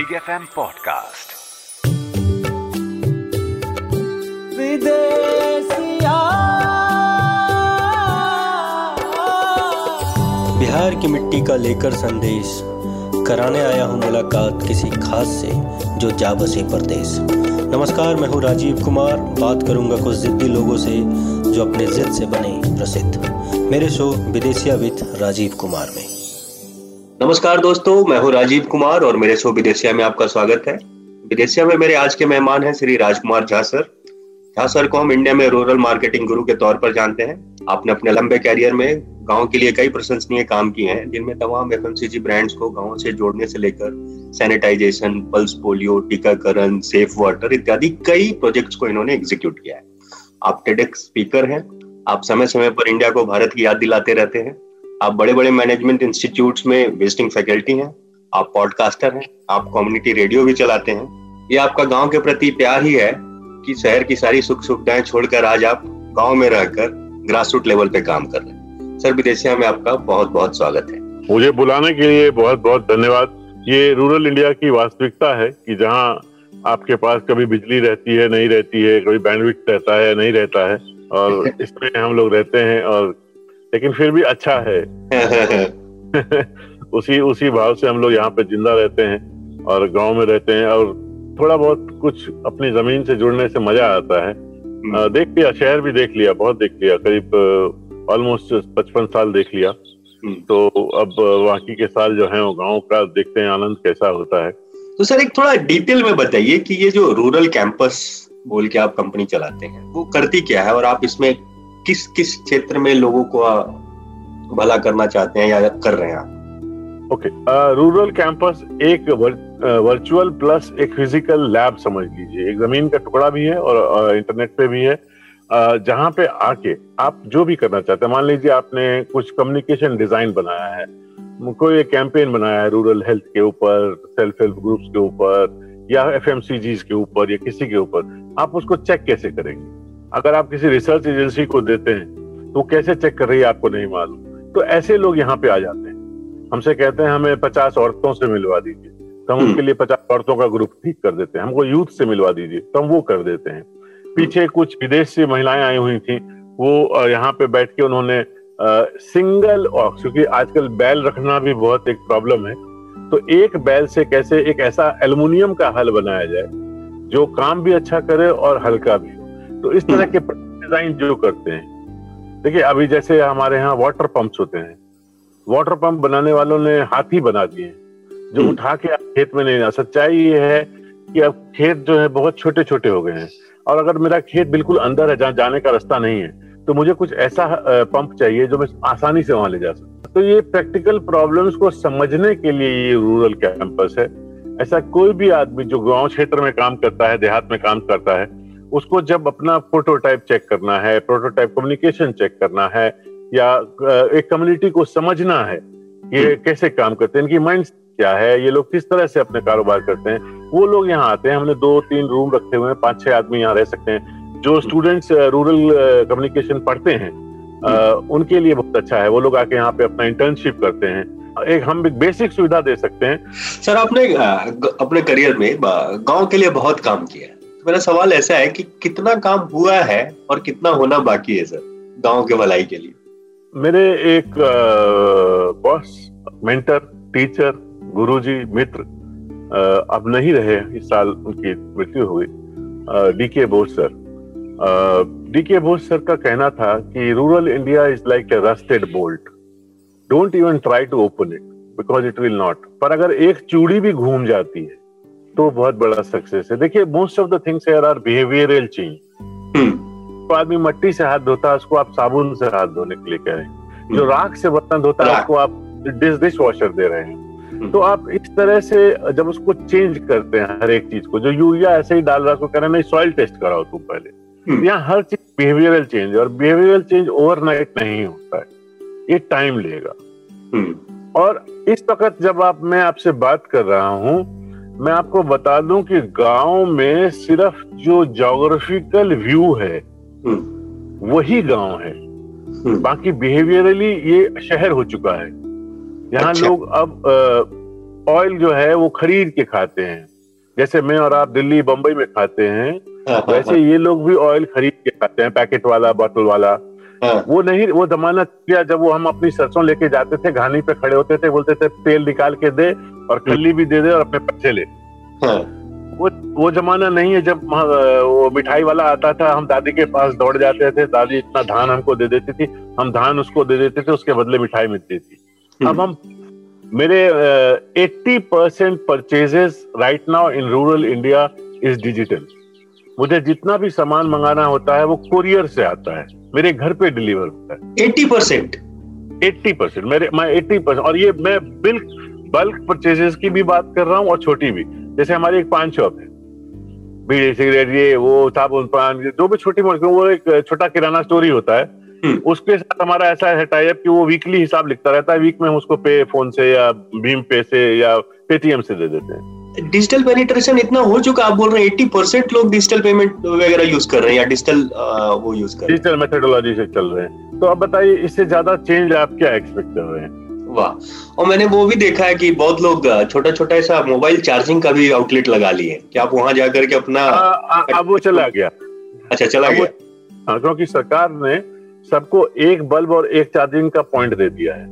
Big F M podcast Bihar की मिट्टी का लेकर संदेश। कराने आया हूँ मुलाकात किसी खास से जो जा बसे परदेश। नमस्कार मैं हूँ राजीव कुमार। बात करूँगा कुछ जिद्दी लोगों से जो अपने जिद से बने प्रसिद्ध। मेरे show Bidesiya with Rajiv Kumar में। नमस्कार दोस्तों, मैं हूँ राजीव कुमार और मेरे शो विदेशिया में आपका स्वागत है। विदेशिया में मेरे आज के मेहमान हैं श्री राजकुमार झा सर। झा सर को हम इंडिया में रूरल मार्केटिंग गुरु के तौर पर जानते हैं। आपने अपने लंबे कैरियर में गाँव के लिए कई प्रशंसनीय काम किए हैं, जिनमें तमाम एफ़ ब्रांड्स को गाँव से जोड़ने से लेकर सैनिटाइजेशन पल्स पोलियो टीकाकरण सेफ़ वाटर इत्यादि कई प्रोजेक्ट्स को इन्होंने एग्जीक्यूट किया है। आप टेडेक्स स्पीकर हैं। आप समय समय पर इंडिया को भारत की याद दिलाते रहते हैं। आप बड़े बड़े मैनेजमेंट इंस्टीट्यूट्स में विजिटिंग फैकल्टी हैं आप पॉडकास्टर हैं आप कम्युनिटी रेडियो भी चलाते हैं। ये आपका गाँव के प्रति प्यार ही है कि शहर की सारी सुख सुविधाएँ छोड़कर आज आप गाँव में रहकर ग्रास रूट लेवल पे काम कर रहे हैं। सर विदेशिया में आपका बहुत बहुत स्वागत है। मुझे बुलाने के लिए बहुत बहुत धन्यवाद। ये रूरल इंडिया की वास्तविकता है कि जहाँ आपके पास कभी बिजली रहती है नहीं रहती है कभी बैंडविथ रहता है नहीं रहता है और इसमें हम लोग रहते हैं और लेकिन फिर भी अच्छा है। उसी उसी भाव से हम लोग यहाँ पे ज़िंदा रहते हैं और गाँव में रहते हैं और थोड़ा बहुत कुछ अपनी ज़मीन से जुड़ने से मज़ा आता है। आ, देख लिया शहर भी देख लिया बहुत देख लिया करीब ऑलमोस्ट पचपन साल देख लिया। तो अब बाकी के साल जो है वो गाँव का देखते हैं आनंद कैसा होता है। तो सर एक थोड़ा डिटेल में बताइए कि ये जो रूरल कैंपस बोल के आप कंपनी चलाते हैं वो करती क्या है और आप इसमें किस किस क्षेत्र में लोगों को भला करना चाहते हैं या कर रहे हैं आप? ओके रूरल कैंपस एक वर्चुअल प्लस एक फ़िज़िकल लैब समझ लीजिए। एक ज़मीन का टुकड़ा भी है और इंटरनेट पे भी है। जहाँ पे आके आप जो भी करना चाहते हैं, मान लीजिए आपने कुछ कम्युनिकेशन डिज़ाइन बनाया है, कोई एक कैंपेन बनाया है रूरल हेल्थ के ऊपर सेल्फ हेल्प ग्रुप्स के ऊपर, या एफ़ के ऊपर, या किसी के ऊपर, आप उसको चेक कैसे करेंगे? अगर आप किसी रिसर्च एजेंसी को देते हैं तो कैसे चेक कर रही है आपको नहीं मालूम? तो ऐसे लोग यहाँ पे आ जाते हैं। हमसे कहते हैं हमें पचास औरतों से मिलवा दीजिए। तो हम उनके लिए पचास औरतों का ग्रुप ठीक कर देते हैं। हमको यूथ से मिलवा दीजिए। तो हम वो कर देते हैं। पीछे कुछ विदेश से महिलाएँ आई हुई थी। वो यहाँ पे बैठ के उन्होंने सिंगल क्योंकि आजकल बैल रखना भी बहुत एक प्रॉब्लम है। तो एक बैल से कैसे एक ऐसा एल्युमिनियम का हल बनाया जाए जो काम भी अच्छा करे और हल्का भी। तो इस तरह के डिज़ाइन जो करते हैं। देखिए अभी जैसे हमारे यहाँ वाटर पंप्स होते हैं। वाटर पंप बनाने वालों ने हाथी बना दिए जो हम्म। उठा के आप खेत में नहीं जा सच्चाई ये है कि अब खेत जो है बहुत छोटे छोटे हो गए हैं। और अगर मेरा खेत बिल्कुल अंदर है जहाँ जाने का रास्ता नहीं है तो मुझे कुछ ऐसा पंप चाहिए जो मैं आसानी से वहाँ ले जा सकता तो ये प्रैक्टिकल प्रॉब्लम्स को समझने के लिए ये रूरल कैंपस है। ऐसा कोई भी आदमी जो गाँव क्षेत्र में काम करता है देहात में काम करता है उसको जब अपना प्रोटोटाइप चेक करना है प्रोटोटाइप कम्युनिकेशन चेक करना है या एक कम्युनिटी को समझना है ये हम्म। कैसे काम करते हैं इनकी माइंड क्या है ये लोग किस तरह से अपने कारोबार करते हैं वो लोग यहाँ आते हैं हमने दो तीन रूम रखे हुए हैं पाँच छह आदमी यहाँ रह सकते हैं जो स्टूडेंट्स रूरल कम्युनिकेशन पढ़ते हैं आ, हम्म। उनके लिए बहुत अच्छा है वो लोग आके यहाँ पे अपना इंटर्नशिप करते हैं एक हम एक बेसिक सुविधा दे सकते हैं सर आपने अपने करियर में गाँव के लिए बहुत काम किया है तो मेरा सवाल ऐसा है कि कितना काम हुआ है और कितना होना बाकी है, सर, गाँव के भलाई के लिए? मेरे एक बॉस, मेंटर, टीचर, गुरुजी, मित्र अब नहीं रहे इस साल उनकी मृत्यु हो गई। डी के बोस, सर। डी के बोस सर का कहना था कि rural India is like a rusted bolt. Don't even try to open it, because it will not. पर अगर एक चूड़ी भी घूम जाती है तो बहुत बड़ा सक्सेस है। देखिए most of the things are behavioural change तो आदमी मट्टी से हाथ धोता है उसको आप साबुन से हाथ धोने के लिए कह रहे हैं। जो राख से बर्तन धोता है उसको आप डिश डिश वॉशर दे रहे हैं। हम्म। तो आप इस तरह से जब उसको चेंज करते हैं हर एक चीज़ को जो यूरिया ऐसे ही डाल रहा है उसको कह रहे नहीं सॉइल टेस्ट कराओ तुम पहले। हम्म। यहाँ हर चीज़ बिहेवियरल चेंज और बिहेवियरल चेंज ओवरनाइट नहीं होता है। ये टाइम लेगा। हम्म। और इस वक्त जब आप मैं आपसे बात कर रहा हूँ मैं आपको बता दूँ कि गाँव में सिर्फ़ जो जोग्राफिकल व्यू है हम्म। वही गाँव है हम्म। बाकी बिहेवियरली ये शहर हो चुका है यहाँ अच्छा। लोग अब ऑयल जो है वो खरीद के खाते हैं जैसे मैं और आप दिल्ली बम्बई में खाते हैं हाँ, हाँ, वैसे ये लोग भी ऑयल खरीद के खाते हैं पैकेट वाला बोतल वाला हाँ, वो नहीं वो जमाना किया जब वो हम अपनी सरसों लेके जाते थे घानी पे खड़े होते थे बोलते थे तेल निकाल के दे और खल्ली भी दे दे और अपने पैसे ले। हाँ, वो वो जमाना नहीं है जब वो मिठाई वाला आता था हम दादी के पास दौड़ जाते थे दादी इतना धान हमको दे देती थी हम धान उसको दे देते थे उसके बदले मिठाई मिलती थी। अब हम मेरे eighty percent purchases right now in rural India is digital मुझे जितना भी सामान मंगाना होता है वो कुरियर से आता है। मेरे घर पे डिलीवर होता है। 80 परसेंट। Eighty percent. मेरे मैं एट्टी परसेंट। और ये मैं बिल्क बल्क परचेजेस की भी बात कर रहा हूँ और छोटी भी। जैसे हमारी एक पान शॉप है। बीड़ी सिगरेट ये वो साबुन पान जो भी छोटी मोटी वो एक छोटा किराना स्टोर ही होता है। हम्म। उसके साथ हमारा ऐसा है टाइप कि वो वीकली हिसाब लिखता रहता है। वीक में हम उसको पे फ़ोन से या भीम पे से या पेटीएम से दे देते हैं। डिजिटल पेनिट्रेशन इतना हो चुका आप बोल रहे हैं 80 परसेंट लोग डिजिटल पेमेंट वगैरह यूज़ कर रहे हैं या डिजिटल वो यूज़ कर डिजिटल मेथोडोलॉजी से चल रहे हैं। तो अब बताइए इससे ज़्यादा चेंज आप क्या एक्सपेक्ट कर रहे हैं? वाह। और मैंने वो भी देखा है कि बहुत लोग छोटा छोटा ऐसा मोबाइल चार्जिंग का भी आउटलेट लगा लिए हैं। कि आप वहाँ जाकर के अपना अब वो चला गया। अच्छा चला गया। हाँ, क्योंकि सरकार ने सबको एक बल्ब और एक चार्जिंग का पॉइंट दे दिया है।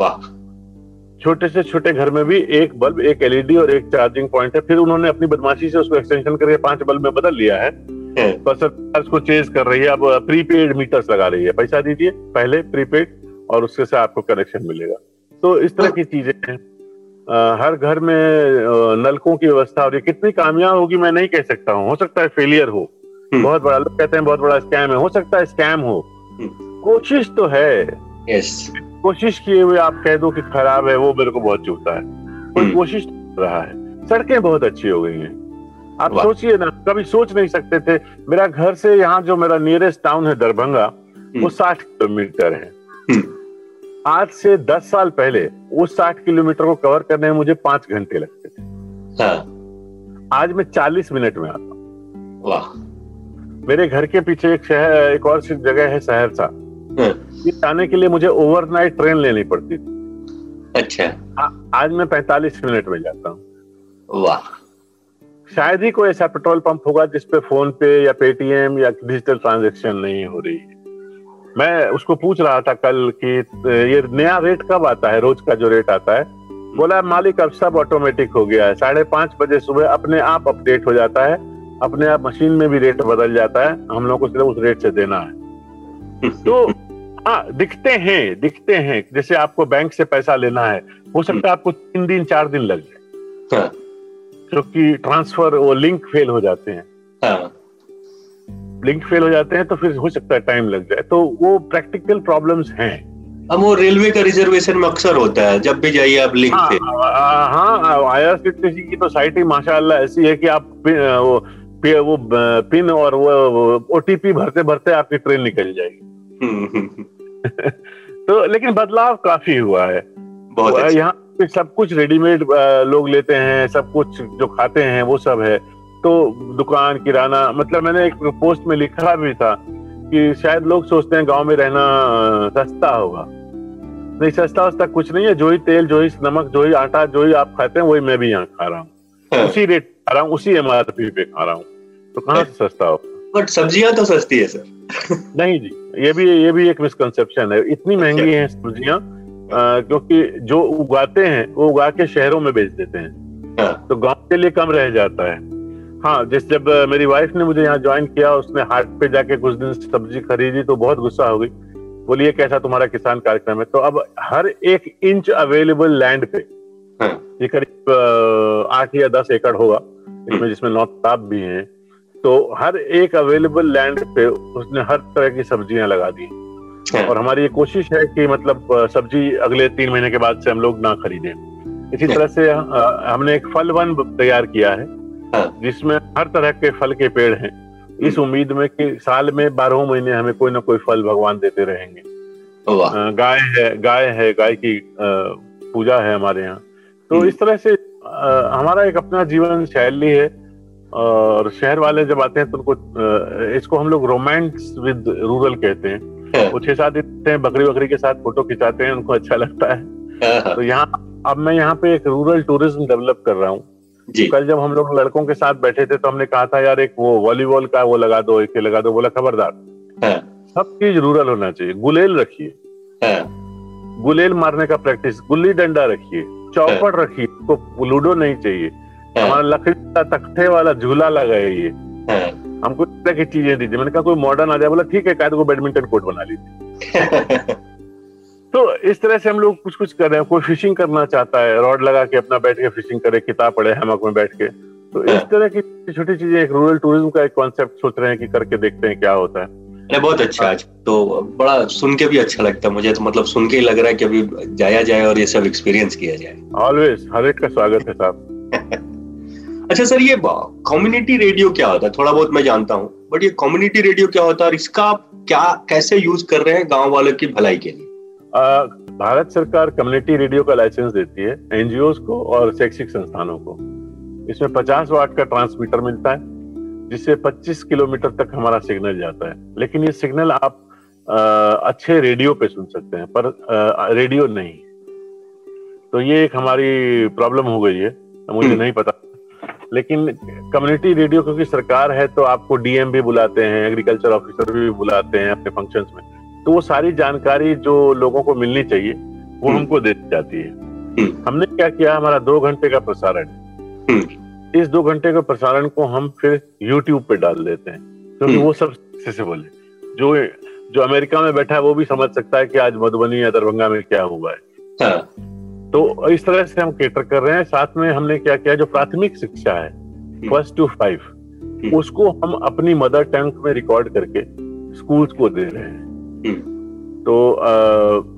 वाह। छोटे से छोटे घर में भी एक बल्ब एक एलईडी और एक चार्जिंग पॉइंट है। फिर उन्होंने अपनी बदमाशी से उसको एक्सटेंशन करके पाँच बल्ब में बदल लिया है। है। पर सरकार उसको चेंज कर रही है। अब प्रीपेड मीटर्स लगा रही है। पैसा दीजिए पहले प्रीपेड और उसके से आपको कनेक्शन मिलेगा। तो इस तरह की चीज़ें हैं। हर घर में नलकों की व्यवस्था और ये कितनी कामयाब होगी मैं नहीं कह सकता हूँ। हो सकता है फेलियर हो। हम्म। बहुत बड़ा लोग कहते हैं बहुत बड़ा स्कैम है। हो सकता है स्कैम हो। हम्म। कोशिश तो है। यस कोशिश किए हुए आप कह दो कि खराब है वो मेरे को बहुत चुभता है। कोई हम्म। कोशिश रहा है। सड़कें बहुत अच्छी हो गई हैं। आप सोचिए ना कभी सोच नहीं सकते थे मेरा घर से यहाँ जो मेरा नियरेस्ट टाउन है दरभंगा वो साठ किलोमीटर है। हम्म। आज से दस साल पहले उस साठ किलोमीटर को कवर करने में मुझे पाँच घंटे लगते थे। हाँ। आज मैं चालीस मिनट में आता हूँ। मेरे घर के पीछे एक शहर एक और जगह है सहरसा। ये जाने के लिए मुझे ओवरनाइट ट्रेन लेनी पड़ती थी। अच्छा। आ- आज मैं पैंतालीस मिनट में जाता हूँ। वाह। शायद ही कोई ऐसा पेट्रोल पंप होगा जिसपे फ़ोन पे या पेटीएम या डिजिटल ट्रांजेक्शन नहीं हो रही है। मैं उसको पूछ रहा था कल कि ये नया रेट कब आता है? रोज का जो रेट आता है। बोला मालिक अब सब ऑटोमेटिक हो गया है। साढ़े पाँच बजे सुबह अपने आप अपडेट हो जाता है। अपने आप मशीन में भी रेट बदल जाता है। हम लोग को सिर्फ़ उस रेट से देना है। तो हाँ दिखते हैं दिखते हैं। जैसे आपको बैंक से पैसा लेना है हो सकता है आपको तीन दिन चार दिन लग जाए। हाँ। क्योंकि ट्रांसफ़र वो लिंक फेल हो जाते हैं। हाँ। लिंक फेल हो जाते हैं तो फिर हो सकता है टाइम लग जाए। तो वो प्रैक्टिकल प्रॉब्लम्स हैं। अब वो रेलवे का रिजर्वेशन में अक्सर होता है जब भी जाइए आप लिंक हाँ पे हाँ आईआरसीटीसी की तो साइट ही माशाल्लाह ऐसी है कि आप पि- वो वो पिन और वो ओटीपी भरते भरते आपकी ट्रेन निकल जाएगी। तो लेकिन बदलाव काफ़ी हुआ है। बहुत अच्छा। यहाँ पे सब कुछ रेडीमेड लोग लेते हैं सब कुछ जो खाते हैं वो सब है। तो दुकान किराना मतलब मैंने एक पोस्ट में लिखा भी था कि शायद लोग सोचते हैं गाँव में रहना सस्ता होगा। नहीं सस्ता वस्ता कुछ नहीं है। जो ही तेल जो ही नमक जो ही आटा जो ही आप खाते हैं वही मैं भी यहाँ खा रहा हूँ। हाँ, उसी रेट खा रहा हूँ उसी एमआरपी पे खा रहा हूँ। तो कहाँ से सस्ता हो बट सब्ज़ियाँ तो सस्ती है सर। नहीं जी ये भी ये भी एक मिसकंसेप्शन है। इतनी महँगी हैं सब्ज़ियाँ क्योंकि जो उगाते हैं वो उगा के शहरों में बेच देते हैं। हाँ, तो गाँव के लिए कम रह जाता है। हाँ जिस जब मेरी वाइफ ने मुझे यहाँ ज्वाइन किया उसने हाट पे जाके कुछ दिन सब्ज़ी खरीदी तो बहुत गुस्सा हो गई। बोलिए कैसा तुम्हारा किसान कार्यक्रम है? तो अब हर एक इंच अवेलेबल लैंड पे हाँ, ये करीब आठ या दस एकड़ होगा इसमें जिसमें नौ तालाब भी हैं तो हर एक अवेलेबल लैंड पे उसने हर तरह की सब्ज़ियाँ लगा दी। हाँ, और हमारी ये कोशिश है कि मतलब सब्ज़ी अगले तीन महीने के बाद से हम लोग ना खरीदें। इसी तरह से हमने एक फल वन तैयार किया है हाँ। जिसमें हर तरह के फल के पेड़ हैं। इस उम्मीद में कि साल में बारह महीने हमें कोई ना कोई फल भगवान देते रहेंगे। गाय है गाय है गाय की पूजा है हमारे यहाँ। तो हम्म। इस तरह से हमारा एक अपना जीवन शैली है। और शहर वाले जब आते हैं तो उनको इसको हम लोग रोमांस विद रूरल कहते हैं। हाँ, वो छह सात हैं बकरी बकरी के साथ फ़ोटो खिंचाते हैं उनको अच्छा लगता है। हाँ, हाँ, तो यहाँ अब मैं यहाँ पे एक रूरल टूरिज़्म डेवलप कर रहा हूँ। तो कल जब हम लोग लड़कों के साथ बैठे थे तो हमने कहा था यार एक वो वॉलीबॉल का वो लगा दो एक लगा दो बोला खबरदार। सब चीज़ रूरल होना चाहिए। गुलेल रखिए। गुलेल मारने का प्रैक्टिस गुल्ली डंडा रखिए। चौपड़। रखिए। को लूडो नहीं चाहिए। हमारा लकड़ी का तख्ते वाला झूला लगा है ये। हमको इस तरह की चीज़ें दीजिए। मैंने कहा कोई मॉडर्न आ जाए। बोला ठीक है कायदे को बैडमिंटन कोर्ट बना लीजिए। तो इस तरह से हम लोग कुछ कुछ कर रहे हैं। कोई फिशिंग करना चाहता है रॉड लगा के अपना बैठ के फिशिंग करे किताब पढ़े हेमक में बैठ के। तो इस तरह की छोटी चीज़ें एक रूरल टूरिज़्म का एक कॉन्सेप्ट सोच रहे हैं कि करके देखते हैं क्या होता है। अरे बहुत अच्छा आज। तो बड़ा सुन के भी अच्छा लगता है। मुझे तो मतलब सुन के ही लग रहा है कि अभी जाया जाए और ये सब एक्सपीरियंस किया जाए। ऑलवेज हर एक का स्वागत है साहब। अच्छा सर ये कम्युनिटी रेडियो क्या होता है? थोड़ा बहुत मैं जानता हूँ। बट ये कम्युनिटी रेडियो क्या होता है? और इसका आप क्या कैसे यूज़ कर रहे हैं गाँव वालों की भलाई के लिए? आ, भारत सरकार कम्युनिटी रेडियो का लाइसेंस देती है एनजीओ को और शैक्षिक संस्थानों को। इसमें 50 वाट का ट्रांसमीटर मिलता है जिससे 25 किलोमीटर तक हमारा सिग्नल जाता है। लेकिन ये सिग्नल आप आ, अच्छे रेडियो पे सुन सकते हैं पर आ, रेडियो नहीं। तो ये एक हमारी प्रॉब्लम हो गई है। मुझे हम्म। नहीं पता। लेकिन कम्युनिटी रेडियो क्योंकि सरकार है तो आपको डीएम भी बुलाते हैं एग्रीकल्चर ऑफिसर भी बुलाते हैं अपने फ़ंक्शंस में तो वो सारी जानकारी जो लोगों को मिलनी चाहिए वो हम्म। हमको दे जाती है हम्म। हमने क्या किया हमारा दो घंटे का प्रसारण हम्म। इस दो घंटे के प्रसारण को हम फिर यूट्यूब पे डाल देते हैं क्योंकि वो सबसे बोले जो जो अमेरिका में बैठा है वो भी समझ सकता है कि आज मधुबनी या दरभंगा में क्या हुआ है हाँ। तो इस तरह से हम केटर कर रहे हैं। साथ में हमने क्या किया जो प्राथमिक शिक्षा है फ़र्स्ट टू फाइव उसको हम अपनी मदर टंग में रिकॉर्ड करके स्कूल्स को दे रहे हैं। हम्म। तो आ,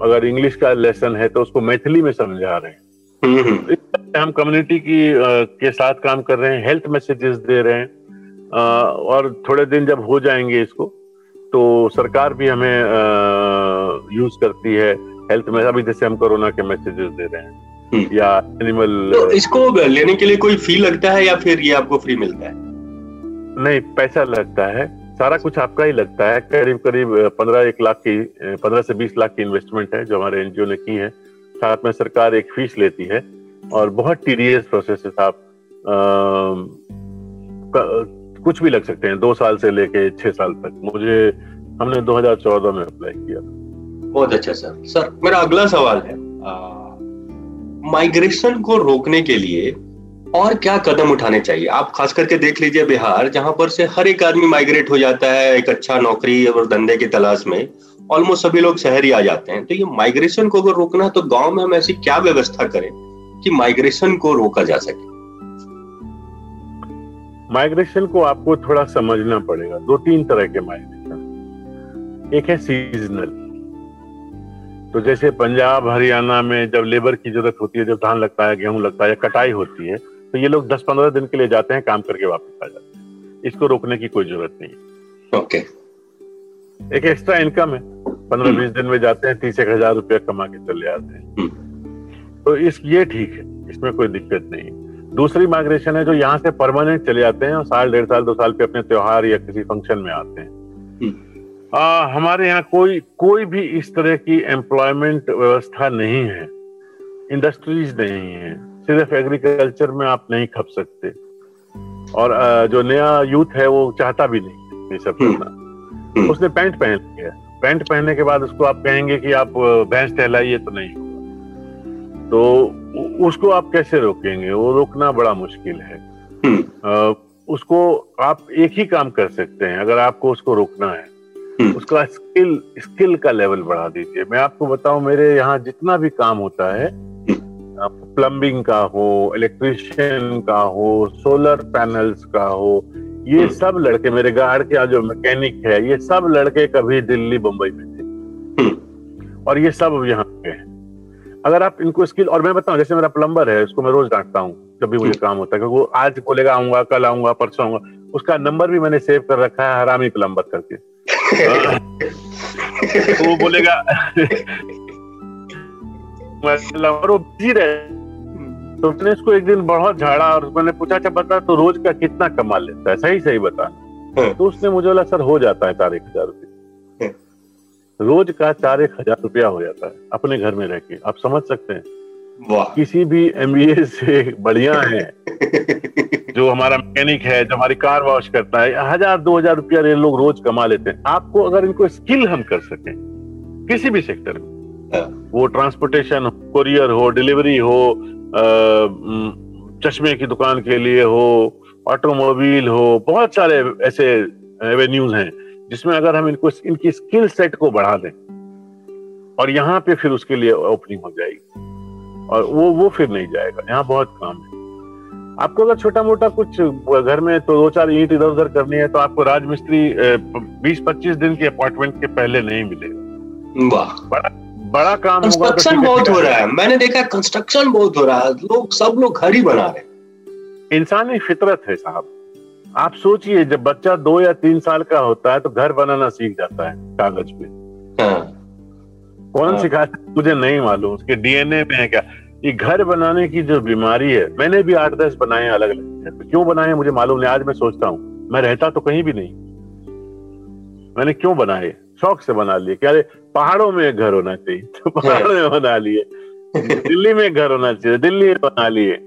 अगर इंग्लिश का लेसन है तो उसको मैथिली में समझा रहे हैं। हम्म, हम्म। हम कम्युनिटी की आ, के साथ काम कर रहे हैं हेल्थ मैसेजेस दे रहे हैं। आ, और थोड़े दिन जब हो जाएँगे इसको तो सरकार भी हमें यूज़ करती है। हेल्थ में अभी जैसे हम कोरोना के मैसेजेस दे रहे हैं। या एनिमल तो इसको लेने के लिए कोई फ़ी लगता है या फिर ये आपको फ्री मिलता है? नहीं पैसा लगता है। सारा कुछ आपका ही लगता है। करीब करीब पंद्रह एक लाख की पंद्रह से बीस लाख की इन्वेस्टमेंट है जो हमारे एनजीओ ने की है। साथ में सरकार एक फ़ीस लेती है और बहुत टीडीएस प्रोसेस है साहब कुछ भी लग सकते हैं। दो साल से लेके छह साल तक। मुझे हमने 2014 में अप्लाई किया बहुत अच्छा सर सर मेरा अगला सवाल है माइग्रेशन को रोकने के लिए और क्या कदम उठाने चाहिए? आप खास करके देख लीजिए बिहार, जहाँ पर से हर एक आदमी माइग्रेट हो जाता है, एक अच्छा नौकरी और धंधे की तलाश में ऑलमोस्ट सभी लोग शहर ही आ जाते हैं। तो ये माइग्रेशन को अगर रोकना है तो गाँव में हम ऐसी क्या व्यवस्था करें कि माइग्रेशन को रोका जा सके? माइग्रेशन को आपको थोड़ा समझना पड़ेगा दो तीन तरह के माइग्रेशन एक है सीजनल तो जैसे पंजाब हरियाणा में जब लेबर की ज़रूरत होती है जब धान लगता है गेहूँ लगता है या कटाई होती है तो ये लोग 10-15 दिन के लिए जाते हैं काम करके वापस आ जाते हैं इसको रोकने की कोई ज़रूरत नहीं ओके एक एक्स्ट्रा इनकम है पंद्रह हम्म। बीस दिन में जाते हैं तीस एक हज़ार रुपया कमा के चले आते हैं हम्म। तो इस ये ठीक है इसमें कोई दिक्कत नहीं दूसरी माइग्रेशन है जो यहाँ से परमानेंट चले जाते हैं और साल डेढ़ साल दो साल पे अपने त्योहार या किसी फ़ंक्शन में आते हैं हम्म। आ, हमारे यहाँ कोई कोई भी इस तरह की एम्प्लॉयमेंट व्यवस्था नहीं है। इंडस्ट्रीज़ नहीं है। सिर्फ़ एग्रीकल्चर में आप नहीं खप सकते। और आ, जो नया यूथ है वो चाहता भी नहीं ये सब हम्म। करना। हम्म। उसने पैंट पहन लिया। पैंट पहनने के बाद उसको आप कहेंगे कि आप भैंस टहलाइए तो नहीं होगा। तो उसको आप कैसे रोकेंगे? वो रोकना बड़ा मुश्किल है। हम्म। उसको आप एक ही काम कर सकते हैं। अगर आपको उसको रोकना है उसका स्किल स्किल का लेवल बढ़ा दीजिए मैं आपको बताऊँ मेरे यहाँ जितना भी काम होता है प्लम्बिंग का हो इलेक्ट्रिशियन का हो सोलर पैनल्स का हो ये हम्म। सब लड़के मेरे गार्ड के जो मैकेनिक है ये सब लड़के कभी दिल्ली बम्बई में थे हम्म। और ये सब यहाँ पे हैं अगर आप इनको स्किल और मैं बताऊँ जैसे मेरा प्लम्बर है उसको मैं रोज डांटता हूँ जब भी मुझे हम्म। काम होता है क्योंकि वो आज बोलेगा आऊँगा कल आऊँगा परसों आऊँगा उसका नंबर भी मैंने सेव कर रखा है हरामी प्लम्बर करके वो बोलेगा और वो बिज़ी रहे। तो उसने इसको एक दिन बहुत झाड़ा और मैंने पूछा अच्छा बता तो रोज का कितना कमा लेता है? सही सही बता। हाँ। तो उसने मुझे बोला सर हो जाता है चार एक हज़ार रुपये। हाँ। रोज का चार एक हज़ार रुपया हो जाता है अपने घर में रह के। आप समझ सकते हैं। किसी भी एमबीए से बढ़िया है। जो हमारा मैकेनिक है जो हमारी कार वॉश करता है हज़ार दो हज़ार रुपया ये लोग रोज कमा लेते हैं। आपको अगर इनको स्किल हम कर सकें किसी भी सेक्टर में हाँ। वो ट्रांसपोर्टेशन कुरियर हो डिलीवरी हो चश्मे की दुकान के लिए हो ऑटोमोबाइल हो बहुत सारे ऐसे एवेन्यूज हैं जिसमें अगर हम इनको इनकी स्किल सेट को बढ़ा दें और यहाँ पे फिर उसके लिए ओपनिंग हो जाएगी। और वो वो फिर नहीं जाएगा। यहाँ बहुत काम है। आपको अगर छोटा मोटा कुछ घर में तो दो चार ईट इधर उधर करनी है तो आपको राजमिस्त्री बीस पच्चीस दिन के अपॉइंटमेंट के पहले नहीं मिलेगा। वाह। बड़ा बड़ा काम कंस्ट्रक्शन बहुत हो रहा है। मैंने देखा कंस्ट्रक्शन बहुत हो रहा है। लोग सब लोग घर ही बना रहे इंसानी फितरत है साहब। आप सोचिए जब बच्चा दो या तीन साल का होता है तो घर बनाना सीख जाता है कागज़ पे। हाँ। कौन हाँ। सिखाता मुझे नहीं मालूम। उसके डीएनए में है क्या? ये घर बनाने की जो बीमारी है, मैंने भी आठ दस बनाए अलग अलग क्यों बनाए मुझे मालूम नहीं, आज मैं सोचता हूँ। मैं रहता तो कहीं भी नहीं। मैंने क्यों बनाए? शौक से बना लिए। क्या पहाड़ों में घर होना चाहिए। तो पहाड़ों में बना लिए। दिल्ली में घर होना चाहिए, दिल्ली में बना लिए।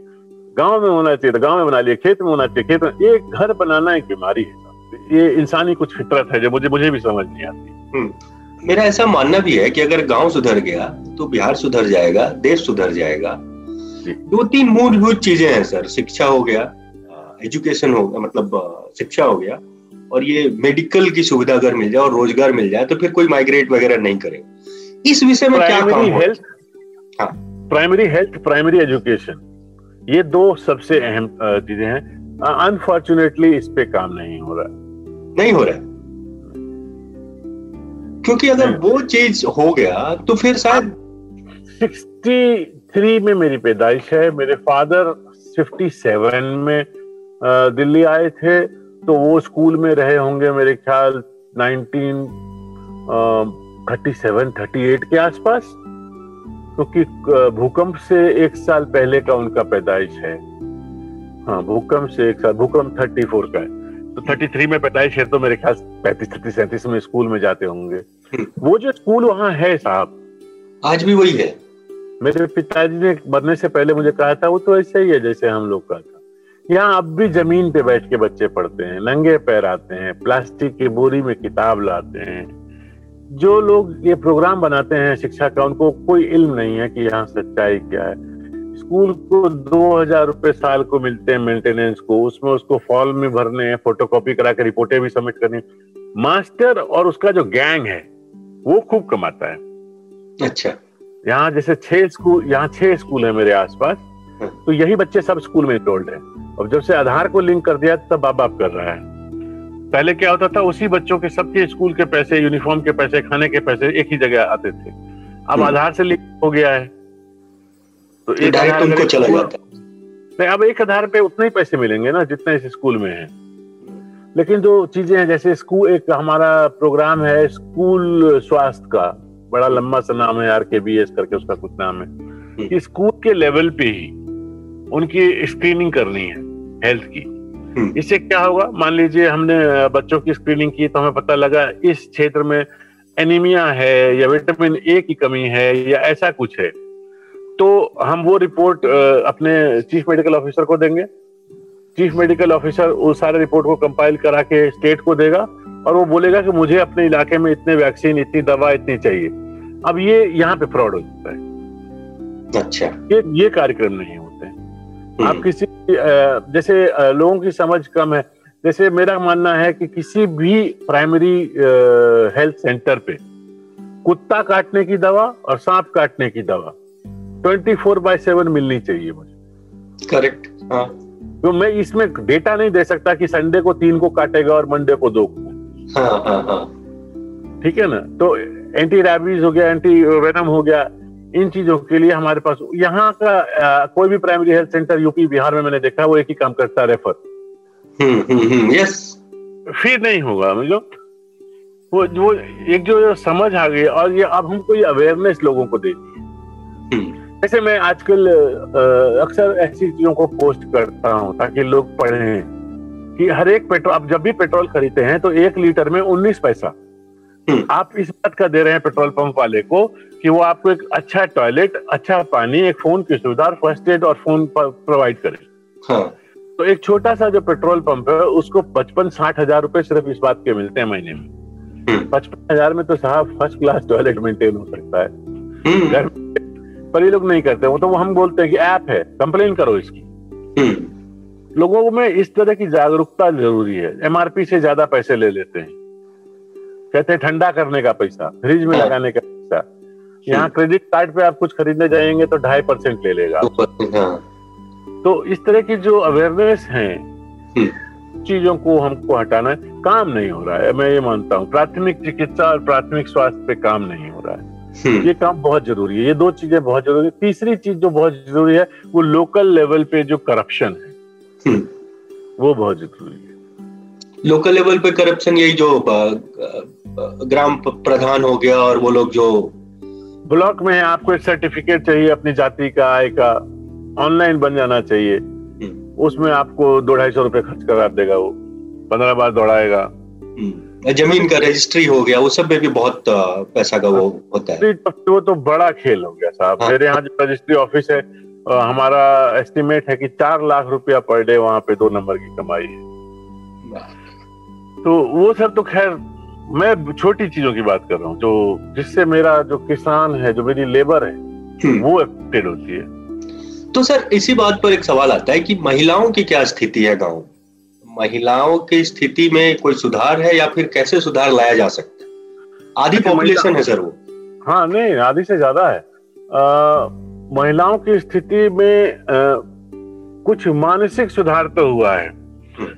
गाँव में होना चाहिए तो गाँव में बना लिए, खेत में होना चाहिए, खेत में। एक घर बनाना एक बीमारी है। ये इंसानी कुछ फितरत है जो मुझे मुझे भी समझ नहीं आती। हम्म। मेरा ऐसा मानना भी है कि अगर गाँव सुधर गया तो बिहार सुधर जाएगा देश सुधर जाएगा। दो तीन मूलभूत चीज़ें हैं सर। शिक्षा हो गया एजुकेशन हो गया मतलब शिक्षा हो गया और ये मेडिकल की सुविधा अगर मिल जाए और रोज़गार मिल जाए तो फिर कोई माइग्रेट वगैरह नहीं करे। इस विषय में क्या काम हेल्थ हाँ। प्राइमरी हेल्थ प्राइमरी एजुकेशन ये दो सबसे अहम चीज़ें हैं। अनफॉर्चुनेटली इस पे काम नहीं हो रहा नहीं हो रहा है। क्योंकि अगर वो चीज़ हो गया तो फिर शायद सिक्सटी थ्री में मेरी पैदाइश है। मेरे फादर फिफ्टी सेवन में दिल्ली आए थे तो वो स्कूल में रहे होंगे मेरे ख्याल nineteen thirty seven thirty eight के आसपास। क्योंकि तो भूकंप से एक साल पहले का उनका पैदाइश है। हाँ भूकंप से एक साल भूकंप थर्टी फोर का है। तो थर्टी थ्री में पैदाइश है तो मेरे ख्याल पैंतीस छत्तीस सैंतीस में स्कूल में जाते होंगे। वो जो स्कूल वहाँ है साहब आज भी वही है। मेरे पिताजी ने मरने से पहले मुझे कहा था वो तो ऐसा ही है जैसे हम लोग का था। यहाँ अब भी ज़मीन पे बैठ के बच्चे पढ़ते हैं नंगे पैर आते हैं प्लास्टिक की बोरी में किताब लाते हैं। जो लोग ये प्रोग्राम बनाते हैं शिक्षा का उनको कोई इल्म नहीं है कि यहाँ सच्चाई क्या है। स्कूल को दो हज़ार रुपए साल को मिलते हैं मेंटेनेंस को उसमें उसको फॉर्म में भरने हैं फोटोकॉपी करा के रिपोर्टें भी सबमिट करनी मास्टर और उसका जो गैंग है वो खूब कमाता है। अच्छा। यहाँ जैसे छह स्कूल यहाँ छह स्कूल है मेरे आसपास हाँ। तो यही बच्चे सब स्कूल में इनरोल्ड है। और जब से आधार को लिंक कर दिया तब बाप बाप कर रहा है। पहले क्या होता था उसी बच्चों के सबके स्कूल के पैसे यूनिफॉर्म के पैसे खाने के पैसे एक ही जगह आते थे। अब हम्म। आधार से लिंक हो गया है। तो एक आधार चला जाता नहीं अब एक आधार पे उतने ही पैसे मिलेंगे ना जितने इस स्कूल में है। लेकिन जो चीज़ें हैं जैसे स्कूल एक हमारा प्रोग्राम है स्कूल स्वास्थ्य का। बड़ा लंबा सा नाम है आर के बी एस करके उसका कुछ नाम है। हम्म। कि स्कूल के लेवल पे ही उनकी स्क्रीनिंग करनी है हेल्थ की। हम्म। इससे क्या होगा? मान लीजिए हमने बच्चों की स्क्रीनिंग की तो हमें पता लगा इस क्षेत्र में एनीमिया है या विटामिन ए की कमी है या ऐसा कुछ है। तो हम वो रिपोर्ट अपने चीफ मेडिकल ऑफिसर को देंगे। चीफ मेडिकल ऑफिसर उस सारे रिपोर्ट को कंपाइल करा के स्टेट को देगा और वो बोलेगा कि मुझे अपने इलाके में इतने वैक्सीन इतनी दवा इतनी चाहिए। अब ये यहाँ पे फ्रॉड हो जाता है। अच्छा। ये ये कार्यक्रम नहीं होते हैं। आप हम्म। किसी जैसे लोगों की समझ कम है। जैसे मेरा मानना है कि किसी भी प्राइमरी हेल्थ सेंटर पे कुत्ता काटने की दवा और सांप काटने की दवा ट्वेंटी फोर बाय सेवन मिलनी चाहिए मुझे। करेक्ट हाँ। तो मैं इसमें डेटा नहीं दे सकता कि संडे को तीन को काटेगा और मंडे को दो को। हाँ, हाँ, हाँ. ठीक है ना? तो एंटी रैबीज हो गया एंटी वेनम हो गया इन चीज़ों के लिए हमारे पास यहाँ का आ, कोई भी primary health centre UP Bihar में मैंने देखा वो एक ही काम करता है रेफर हम्म, हम्म, हम्म, यस फिर नहीं होगा मुझे वो वो एक जो समझ आ गई और ये अब हमको ये अवेयरनेस लोगों को देती है जैसे मैं आजकल अक्सर ऐसी चीज़ों को पोस्ट करता हूँ ताकि लोग पढ़ें कि हर एक पेट्रोल आप जब भी पेट्रोल खरीदते हैं तो एक लीटर में उन्नीस पैसा हम्म। आप इस बात का दे रहे हैं पेट्रोल पंप वाले को कि वो आपको एक अच्छा टॉयलेट अच्छा पानी एक फ़ोन की सुविधा और फ़र्स्ट एड और फ़ोन प्रोवाइड करे हाँ। तो एक छोटा सा जो पेट्रोल पंप है उसको पचपन साठ हज़ार रुपए सिर्फ़ इस बात के मिलते हैं महीने में हम्म। पचपन हज़ार में तो साहब फ़र्स्ट क्लास टॉयलेट मेंटेन हो सकता है हम्म। घर पर ये लोग नहीं करते वो तो वो हम बोलते हैं कि ऐप है कंप्लेन करो इसकी लोगों में इस तरह की जागरूकता ज़रूरी है एमआरपी से ज़्यादा पैसे ले लेते हैं कहते हैं ठंडा करने का पैसा फ्रिज में हाँ। लगाने का पैसा यहाँ क्रेडिट कार्ड पे आप कुछ खरीदने जाएँगे तो ढाई परसेंट ले लेगा हाँ। तो इस तरह की जो अवेयरनेस है हम्म। चीज़ों को हमको हटाना है काम नहीं हो रहा है मैं ये मानता हूँ प्राथमिक चिकित्सा और प्राथमिक स्वास्थ्य पे काम नहीं हो रहा है हम्म। ये काम बहुत ज़रूरी है ये दो चीज़ें बहुत ज़रूरी है तीसरी चीज़ जो बहुत ज़रूरी है वो लोकल लेवल पे जो करप्शन है हम्म। वो बहुत ज़रूरी है लोकल लेवल पे करप्शन यही जो ग्राम प्रधान हो गया और वो लोग जो ब्लॉक में आपको एक सर्टिफिकेट चाहिए अपनी जाति का आय का ऑनलाइन बन जाना चाहिए हम्म। उसमें आपको दो ढाई सौ रुपए खर्च करा देगा वो पंद्रह बार दौड़ाएगा हम्म। ज़मीन का रजिस्ट्री हो गया वो सब में भी बहुत पैसा का वो होता है। वो तो बड़ा खेल हो गया साहब। हाँ। मेरे यहाँ जो रजिस्ट्री ऑफ़िस है हमारा एस्टिमेट है कि चार लाख रुपया पर डे वहाँ पे दो नंबर की कमाई है। तो वो सब तो खैर मैं छोटी चीज़ों की बात कर रहा हूँ जो जिससे मेरा जो किसान है जो मेरी लेबर है हम्म। वो अफेक्टेड होती है। तो सर इसी बात पर एक सवाल आता है कि महिलाओं की क्या स्थिति है गाँव? महिलाओं की स्थिति में कोई सुधार है या फिर कैसे सुधार लाया जा सकता है? आधी पॉपुलेशन है सर वो। हाँ नहीं आधी से ज़्यादा है। आ, महिलाओं की स्थिति में आ, कुछ मानसिक सुधार तो हुआ है।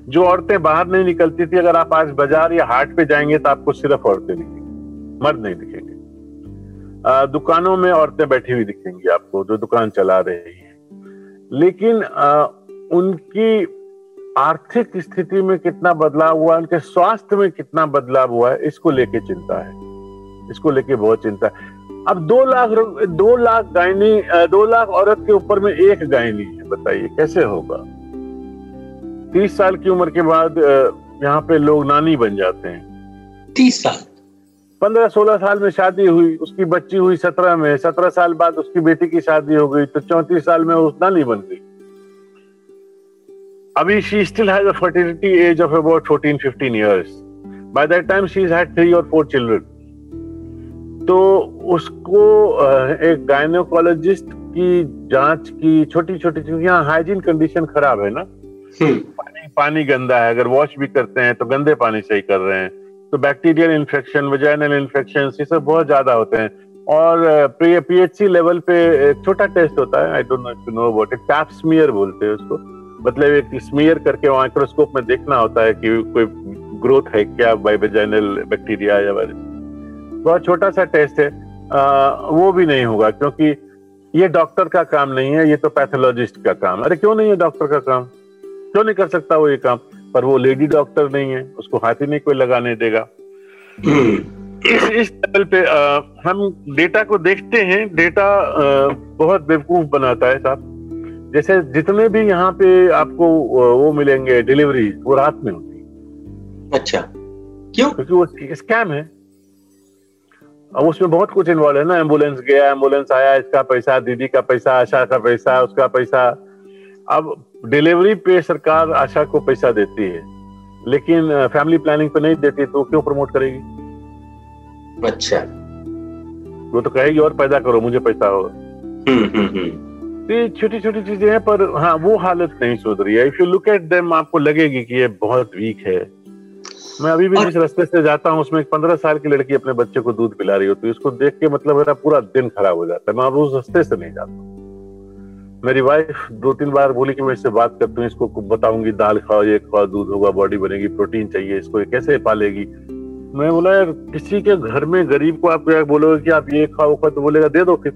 जो औरतें बाहर नहीं निकलती थी अगर आप आज बाज़ार या हाट पे जाएँगे तो आपको सिर्फ़ औरतें दिखेंगी मर्द नहीं दिखेंगे। दुकानों में औरतें बैठी हुई दिखेंगी आपको जो दुकान चला रही हैं। लेकिन आ, उनकी आर्थिक स्थिति में कितना बदलाव हुआ उनके स्वास्थ्य में कितना बदलाव हुआ है इसको लेके चिंता है। इसको लेके बहुत चिंता है। अब दो लाख दो लाख गायनी दो लाख औरत के ऊपर में एक गायनी है बताइए कैसे होगा? तीस साल की उम्र के बाद यहाँ पे लोग नानी बन जाते हैं। तीस साल। पंद्रह सोलह साल में शादी हुई उसकी बच्ची हुई सत्रह में सत्रह साल बाद उसकी बेटी की शादी हो गई तो चौंतीस साल में उस नानी बन गई अभी she still has a fertility age of about fourteen fifteen years by that time she had three और फोर चिल्ड्रन तो उसको एक गायनोकोलॉजिस्ट की जाँच की छोटी छोटी चीज़ यहाँ हाइजीन कंडीशन खराब है ना? हम्म। पानी पानी गंदा है अगर वॉश भी करते हैं तो गंदे पानी से ही कर रहे हैं। तो बैक्टीरियल इन्फेक्शन वजाइनल इन्फेक्शन ये सब बहुत ज़्यादा होते हैं। और पीएचसी लेवल पे छोटा टेस्ट होता है I don't know no about it pap smear बोलते हैं उसको। मतलब एक स्मीयर करके माइक्रोस्कोप में देखना होता है कि कोई ग्रोथ है क्या बाई वेजाइनल बैक्टीरिया या वायरस बहुत छोटा सा टेस्ट है। आ, वो भी नहीं होगा क्योंकि ये डॉक्टर का काम नहीं है ये तो पैथोलॉजिस्ट का काम। अरे क्यों नहीं है डॉक्टर का काम? क्यों नहीं कर सकता वो ये काम? पर वो लेडी डॉक्टर नहीं है उसको हाथ नहीं कोई लगाने देगा। इस इस लेवल पे आ, हम डेटा को देखते हैं। डेटा आ, बहुत बेवकूफ़ बनाता है साहब। जैसे जितने भी यहाँ पे आपको वो मिलेंगे डिलीवरी वो रात में होती अच्छा। क्यों? क्योंकि वो स्कैम है। अब उसमें बहुत कुछ इन्वॉल्व है ना एंबुलेंस गया एंबुलेंस आया इसका पैसा दीदी का पैसा आशा का पैसा उसका पैसा। अब डिलीवरी पे सरकार आशा को पैसा देती है लेकिन फैमिली प्लानिंग पे नहीं देती तो क्यों प्रमोट करेगी? अच्छा। वो तो कहेगी और पैदा करो मुझे पैसा होगा। हम्म, हम्म, हम्म। तो छोटी छोटी चीज़ें हैं पर हाँ वो हालत नहीं सुधर रही है। If you look at them आपको लगेगी कि ये बहुत वीक है। मैं अभी भी जिस रास्ते से जाता हूँ उसमें एक पंद्रह साल की लड़की अपने बच्चे को दूध पिला रही होती है उसको देख के मतलब मेरा पूरा दिन खराब हो जाता है। मैं उस रास्ते से नहीं जाता। मेरी वाइफ दो तीन बार बोली कि मैं इससे बात करती हूँ इसको बताऊँगी दाल खाओ ये खाओ दूध होगा बॉडी बनेगी प्रोटीन चाहिए इसको ये कैसे पालेगी? मैं बोला यार किसी के घर में गरीब को आप बोलोगे कि आप ये खाओ खाओ? तो बोलेगा दे दो फिर।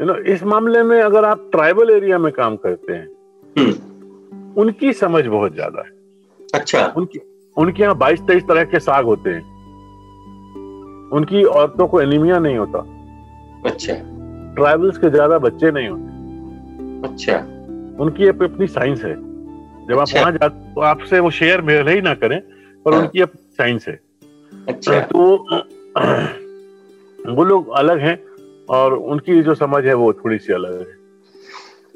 यू। नो इस मामले में अगर आप ट्राइबल एरिया में काम करते हैं हम्म। उनकी समझ बहुत ज़्यादा है। अच्छा। उनकी उनके यहाँ बाईस तेईस तरह के साग होते हैं। उनकी औरतों को एनीमिया नहीं होता। अच्छा। ट्राइबल्स के ज़्यादा बच्चे नहीं होते। अच्छा। उनकी अपनी साइंस है। जब आप अच्छा। वहाँ जाते तो आपसे वो शेयर मेल ही ना करें पर हाँ। उनकी अपनी साइंस है। अच्छा। तो वो लोग अलग हैं। और उनकी जो समझ है वो थोड़ी सी अलग है।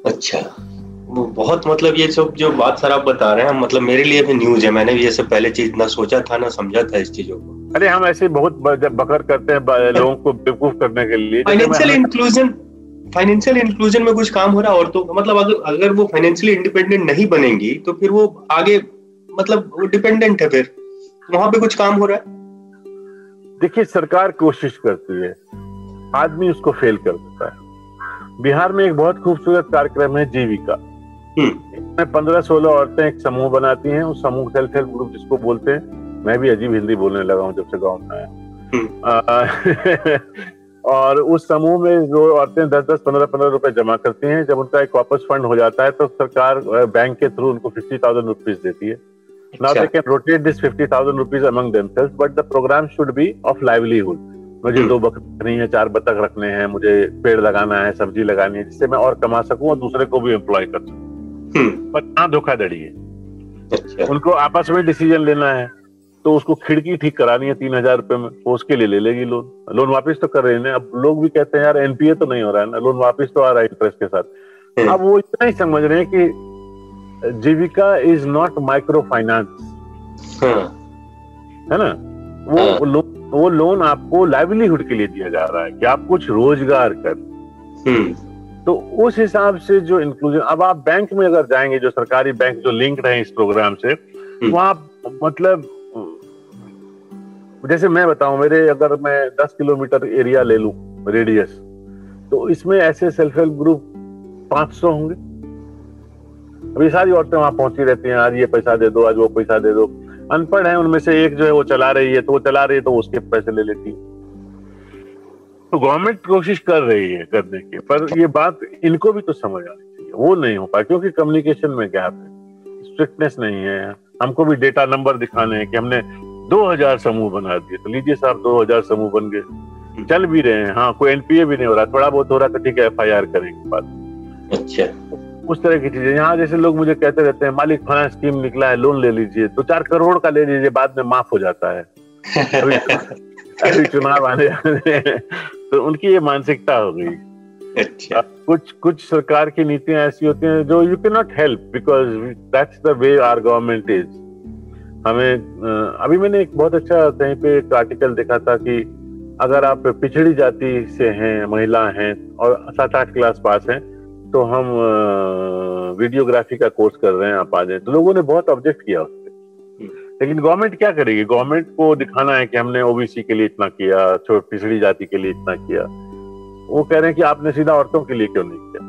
अच्छा। वो बहुत मतलब ये सब जो बात सर आप बता रहे हैं मतलब मेरे लिए भी न्यूज़ है। मैंने भी ये सब पहले चीज़ ना सोचा था ना समझा था इस चीज़ों को। अरे हम ऐसे बहुत बकर करते हैं लोगों को बेवकूफ़ करने के लिए। फाइनेंशियल इंक्लूजन फाइनेंशियल इंक्लूजन में कुछ काम हो रहा है औरतों का मतलब अगर अगर वो फाइनेंशियली इंडिपेंडेंट नहीं बनेंगी तो फिर वो आगे मतलब वो डिपेंडेंट है फिर। वहाँ पे कुछ काम हो रहा है? देखिए सरकार कोशिश करती है। आदमी उसको फेल कर देता है। बिहार में एक बहुत खूबसूरत कार्यक्रम है जीविका। हम्म। इसमें पंद्रह सोलह औरतें एक समूह बनाती हैं। उस समूह सेल्फ हेल्प ग्रुप जिसको बोलते हैं मैं भी अजीब हिंदी बोलने लगा हूँ जब से गाँव में आया और उस समूह में जो औरतें दस दस पंद्रह पंद्रह रुपए जमा करती हैं जब उनका एक वापस फंड हो जाता है तो सरकार बैंक के थ्रू उनको फिफ्टी थाउज़ेंड रुपीज़ देती है। Now अच्छा they can rotate this 50,000 rupees among themselves, but the program should be of livelihood. मुझे हम्म। दो बकरी रखनी है चार बतख रखने हैं मुझे पेड़ लगाना है सब्ज़ी लगानी है जिससे मैं और कमा सकूँ और दूसरे को भी एम्प्लॉय कर सकूँ। हम्म। पर यहाँ धोखाधड़ी है? अच्छा। उनको आपस में डिसीज़न लेना है तो उसको खिड़की ठीक करानी है तीन हज़ार रुपए में वो उसके लिए ले लेगी लोन लोन वापस तो कर रहे हैं अब लोग भी कहते हैं यार एनपीए तो नहीं हो रहा है ना लोन वापस तो आ रहा है इंटरेस्ट के साथ। हम्म, अब वो इतना ही समझ रहे हैं कि Jeevika is not micro finance हाँ ना? वो हाँ। वो लो, वो लोन आपको लाइवलीहुड के लिए दिया जा रहा है कि आप कुछ रोज़गार कर। हम्म। तो उस हिसाब से जो इंक्लूजन अब आप बैंक में अगर जाएँगे जो सरकारी बैंक जो लिंक्ड है इस प्रोग्राम से वहाँ मतलब जैसे मैं बताऊँ मेरे अगर मैं 10 किलोमीटर एरिया ले लू रेडियस तो इसमें ऐसे सेल्फ हेल्प ग्रुप 500 होंगे। अभी सारी औरतें वहाँ पहुँची रहती हैं आज ये पैसा दे दो आज वो पैसा दे दो। अनपढ़ है उनमें से एक जो है वो चला रही है तो वो चला रही है तो उसके पैसे ले लेती है। तो गवर्नमेंट कोशिश कर रही है करने की पर ये बात इनको भी तो समझ आनी चाहिए वो नहीं हो पाया क्योंकि कम्युनिकेशन में गैप है स्ट्रिक्टनेस नहीं है हमको भी डेटा नंबर दिखाने हैं कि हमने 2000 समूह बना दिए तो लीजिए साहब 2000 समूह बन गए चल भी रहे हैं हाँ कोई एनपीए भी नहीं हो रहा थोड़ा बहुत हो रहा तो ठीक है एफ़ आई आर करेंगे बात अच्छा। उस तरह की चीज़ें। यहाँ जैसे लोग मुझे कहते रहते हैं मालिक फाइनेंस स्कीम निकला है लोन ले लीजिए। तो चार करोड़ का ले लीजिए बाद में माफ़ हो जाता है। अभी अभी चुनाव आने तो उनकी ये मानसिकता हो गई। अच्छा। कुछ कुछ सरकार की नीतियाँ ऐसी होती हैं जो you can not help because that's the way our government is हमें अभी मैंने एक बहुत अच्छा कहीं पे एक आर्टिकल देखा था कि अगर आप पिछड़ी जाति से हैं महिला हैं और सात आठ क्लास पास हैं तो हम वीडियोग्राफी का कोर्स कर रहे हैं आप आ जाए। तो लोगों ने बहुत ऑब्जेक्ट किया उस पर लेकिन गवर्नमेंट क्या करेगी? गवर्नमेंट को दिखाना है कि हमने ओबीसी के लिए इतना किया छोट पिछड़ी जाति के लिए इतना किया। वो कह रहे हैं कि आपने सीधा औरतों के लिए क्यों नहीं किया?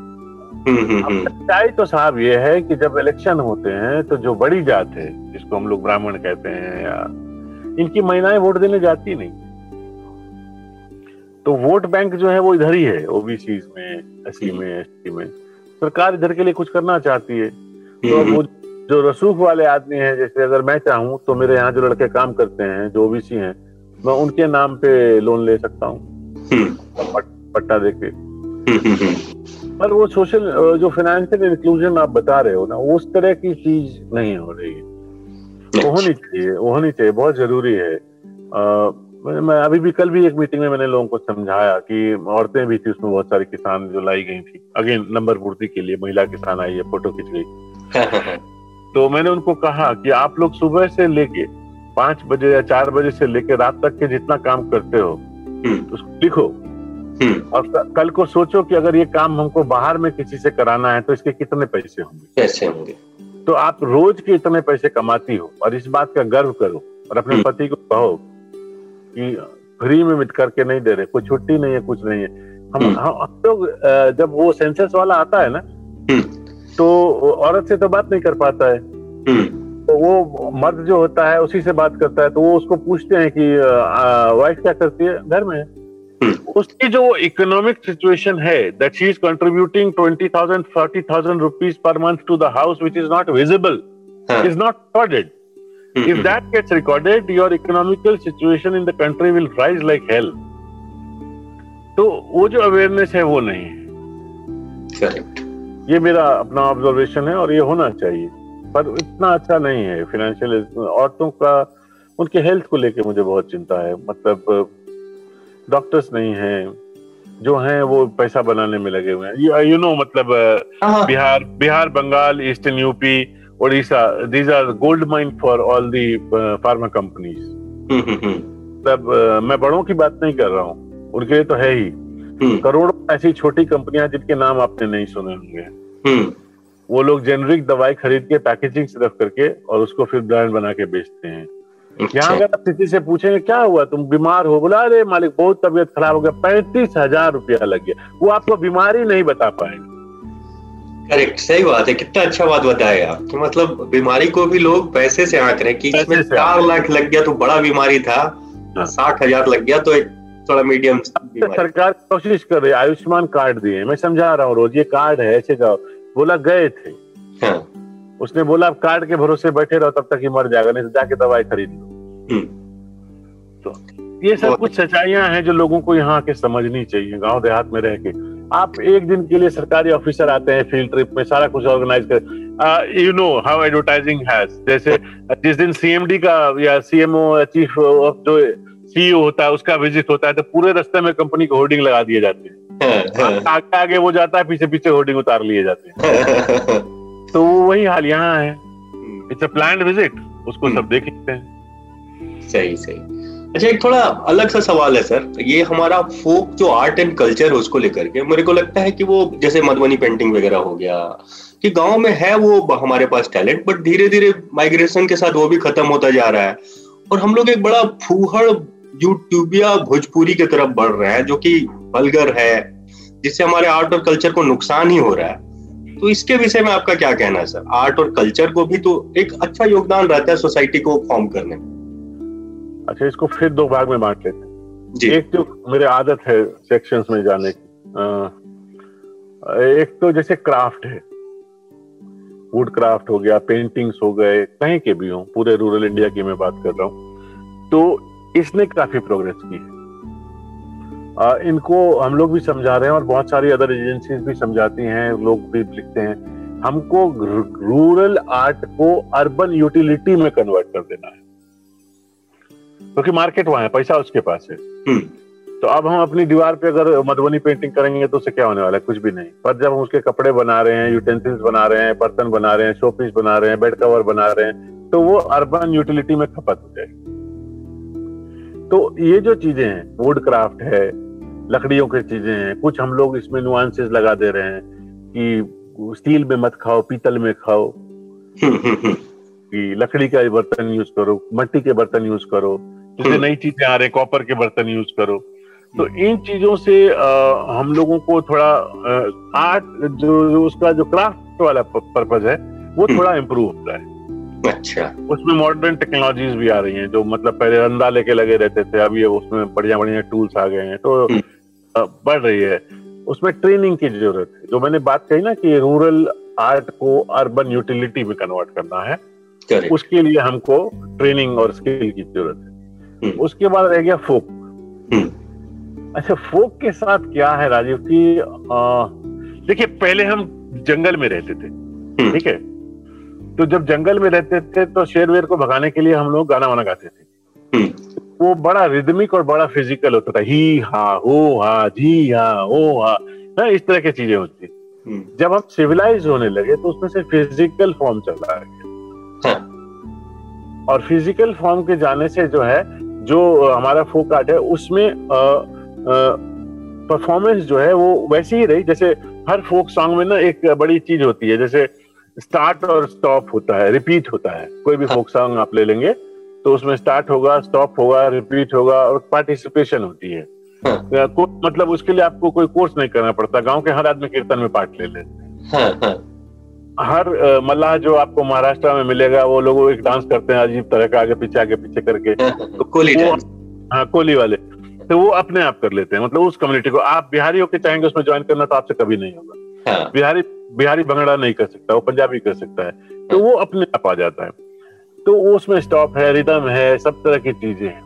हम्म हम्म हम्म। सच्चाई तो साहब ये है कि जब इलेक्शन होते हैं तो जो बड़ी जात है जिसको हम लोग ब्राह्मण कहते हैं या इनकी महिलाएँ वोट देने जाती नहीं। तो वोट बैंक जो है वो इधर ही है ओबीसी में एससी में एसटी में। सरकार इधर के लिए कुछ करना चाहती है। तो वो जो रसूख वाले आदमी हैं जैसे अगर मैं चाहूँ तो मेरे यहाँ जो लड़के काम करते हैं जो ओबीसी हैं मैं उनके नाम पे लोन ले सकता हूँ। हम्म, पट्टा देके पर वो सोशल जो फाइनेंशियल इंक्लूजन आप बता रहे हो ना उस तरह की चीज़ नहीं हो रही है। वो होनी चाहिए वो होनी चाहिए बहुत ज़रूरी है। मैं मैं अभी भी कल भी एक मीटिंग में मैंने लोगों को समझाया कि औरतें भी थी उसमें बहुत सारी किसान जो लाई गई थी। अगेन नंबर पूर्ति के लिए महिला किसान आई है फ़ोटो खींच गई। तो मैंने उनको कहा कि आप लोग सुबह से लेके पाँच बजे या चार बजे से लेके रात तक के जितना काम करते हो हम्म, उसको लिखो। हम्म, और कल को सोचो कि अगर ये काम हमको बाहर में किसी से कराना है तो इसके कितने पैसे होंगे? कैसे होंगे? तो आप रोज के इतने पैसे कमाती हो और इस बात का गर्व करो और अपने हम्म। पति को कहो कि फ्री में मिट करके नहीं दे रहे कोई छुट्टी नहीं है कुछ नहीं है। हम हम्म। हम हम लोग अ, जब वो सेंसस वाला आता है ना हम्म, तो औरत से तो बात नहीं कर पाता है। हम्म, तो वो मर्द जो होता है उसी से बात करता है तो वो उसको पूछते हैं कि वाइफ क्या करती है घर में? हम्म। उसकी जो इकोनॉमिक सिचुएशन है that she is contributing twenty thousand forty thousand rupees per month to the house which is not visible हाँ, is not hmm, If that gets recorded, your economical situation in the country will rise like hell. तो वो जो awareness है वो नहीं है. ये मेरा अपना ऑब्जर्वेशन है और ये होना चाहिए पर इतना अच्छा नहीं है फाइनेंशियल औरतों का उनके हेल्थ को लेके मुझे बहुत चिंता है मतलब डॉक्टर्स नहीं है जो हैं वो पैसा बनाने में लगे हुए हैं यू नो मतलब हाँ। Bihar Bihar Bengal eastern UP Orissa these are gold mine for all the pharma companies मतलब मैं बड़ों की बात नहीं कर रहा हूँ उनके लिए तो है ही। हम्म। करोड़ों ऐसी छोटी कंपनियाँ जिनके नाम आपने नहीं सुने होंगे। हम्म। वो लोग जेनरिक दवाई खरीद के पैकेजिंग सिर्फ़ करके और उसको फिर ब्रांड बना के बेचते हैं। अच्छा। यहाँ अगर आप किसी से पूछेंगे क्या हुआ? तुम बीमार हो? बोला अरे मालिक बहुत तबीयत खराब हो गया पैंतीस हज़ार रुपया लग गया। वो आपको बीमारी नहीं बता पाएँगे। करेक्ट सही बात है कितना अच्छा बात बताया आप मतलब बीमारी को भी लोग पैसे से आंक रहे कि इसमें चार लाख लग गया तो बड़ा बीमारी था हाँ। साठ हज़ार लग गया तो एक थोड़ा मीडियम सरकार कोशिश कर रही है आयुष्मान कार्ड दिए मैं समझा रहा हूँ रोज ये कार्ड है ऐसे जाओ। बोला गए थे। हाँ। उसने बोला आप कार्ड के भरोसे बैठे रहो तब तक ही मर जाएगा नहीं तो जाके दवाई खरीद लो। हम्म। तो ये सब कुछ सच्चाइयाँ हैं जो लोगों को यहाँ के समझनी चाहिए गाँव देहात में रह के। आप एक दिन के लिए सरकारी ऑफिसर आते हैं फ़ील्ड ट्रिप में सारा कुछ ऑर्गेनाइज कर। You know how advertising has जैसे जिस दिन सीएमडी का या सीएमओ चीफ ऑफ़ जो सीईओ होता है उसका विज़िट होता है तो पूरे रास्ते में कंपनी को होर्डिंग लगा दिए जाते हैं। हाँ, हाँ। आगे आगे वो जाता है पीछे पीछे होर्डिंग उतार लिए जाते हैं। तो वही हाल यहाँ है। इट्स अ प्लान विज़िट उसको सब देख लेते हैं। सही सही। अच्छा एक थोड़ा अलग सा सवाल है, सर। ये हमारा फोक जो आर्ट एंड कल्चर है, उसको लेकर के मेरे को लगता है कि वो, जैसे मधुबनी पेंटिंग वगैरह हो गया, कि गाँव में है वो हमारे पास टैलेंट, बट धीरे धीरे माइग्रेशन के साथ वो भी खत्म होता जा रहा है। और हम लोग एक बड़ा फूहड़ यूट्यूबिया भोजपुरी की तरफ़ बढ़ रहे हैं, जो कि बलगर है, जिससे हमारे आर्ट और कल्चर को नुकसान ही हो रहा है। तो इसके विषय में आपका क्या कहना है, सर? आर्ट और कल्चर को भी तो एक अच्छा योगदान रहता है सोसाइटी को फॉर्म करने में। अच्छा इसको फिर दो भाग में बांट लेते हैं। एक तो मेरे आदत है सेक्शंस में जाने की। एक तो जैसे क्राफ्ट है। वुड क्राफ्ट हो गया पेंटिंग्स हो गए कहीं के भी हो पूरे रूरल इंडिया की मैं बात कर रहा हूँ। तो इसने काफ़ी प्रोग्रेस की है। आ, इनको हम लोग भी समझा रहे हैं और बहुत सारी अदर एजेंसीज भी समझाती हैं लोग भी लिखते हैं। हमको रूरल आर्ट को अर्बन यूटिलिटी में कन्वर्ट कर देना है। क्योंकि मार्केट वहाँ है पैसा उसके पास है। हम्म। तो अब हम अपनी दीवार पे अगर मधुबनी पेंटिंग करेंगे तो उससे क्या होने वाला है? कुछ भी नहीं। पर जब हम उसके कपड़े बना रहे हैं यूटेंसिल्स बना रहे हैं बर्तन बना रहे हैं शोपीस बना रहे हैं बेड कवर बना रहे हैं तो वो अर्बन यूटिलिटी में खपत हो जाएगी। तो ये जो चीज़ें हैं वुड क्राफ्ट है लकड़ियों की चीज़ें हैं कुछ हम लोग इसमें नुआंसेस लगा दे रहे हैं कि स्टील में मत खाओ पीतल में खाओ। हम्म, हम्म, कि लकड़ी का बर्तन यूज़ करो मट्टी के बर्तन यूज़ करो। जैसे हम्म। नई चीज़ें आ रहे हैं कॉपर के बर्तन यूज़ करो तो हम्म। इन चीज़ों से आ, हम लोगों को थोड़ा आर्ट जो, जो उसका जो क्राफ्ट वाला पर्पज है वो हम्म। थोड़ा इम्प्रूव होता है अच्छा उसमें मॉडर्न टेक्नोलॉजीज़ भी आ रही हैं जो मतलब पहले रंदा लेके लगे रहते थे अभी उसमें बढ़िया बढ़िया टूल्स आ गए हैं तो बढ़ रही है उसमें ट्रेनिंग की ज़रूरत है जो मैंने बात कही ना कि रूरल आर्ट को अर्बन यूटिलिटी में कन्वर्ट करना है उसके लिए हमको ट्रेनिंग और स्किल की ज़रूरत है हम्म। उसके बाद रह गया फोक। हम्म। अच्छा फोक के साथ क्या है राजीव की? देखिए पहले हम जंगल में रहते थे हम्म। ठीक है? तो जब जंगल में रहते थे तो शेर वेर को भगाने के लिए हम लोग गाना वाना गाते थे। वो बड़ा रिदमिक और बड़ा फ़िज़िकल होता था। ही हा हो हा जी हा हो हा ना इस तरह की चीज़ें होती जब हम सिविलाइज होने लगे तो उसमें से फ़िज़िकल फॉर्म चल है हाँ। और फ़िज़िकल फॉर्म के जाने से जो है जो हमारा फोक आर्ट है उसमें परफॉर्मेंस जो है वो वैसी ही रही। जैसे हर फोक सॉन्ग में ना एक बड़ी चीज़ होती है जैसे स्टार्ट और स्टॉप होता है रिपीट होता है। कोई भी फोक हाँ। सॉन्ग आप ले लेंगे तो उसमें स्टार्ट होगा स्टॉप होगा रिपीट होगा और पार्टिसिपेशन होती है। हाँ। मतलब उसके लिए आपको कोई कोर्स नहीं करना पड़ता गाँव के हर आदमी कीर्तन में पार्ट ले लेते हैं। हर मल्लाह जो आपको महाराष्ट्र में मिलेगा वो लोग एक डांस करते हैं अजीब तरह का आगे पीछे आगे पीछे करके। तो कोली हाँ कोली वाले। तो वो अपने आप कर लेते हैं मतलब उस कम्युनिटी को। आप बिहारी होकर चाहेंगे उसमें ज्वाइन करना तो आपसे कभी नहीं होगा। हाँ। बिहारी बिहारी भंगड़ा नहीं कर सकता वो पंजाबी कर सकता है। तो वो अपने आप आ जाता है। तो उसमें स्टॉप है रिदम है सब तरह की चीज़ें हैं।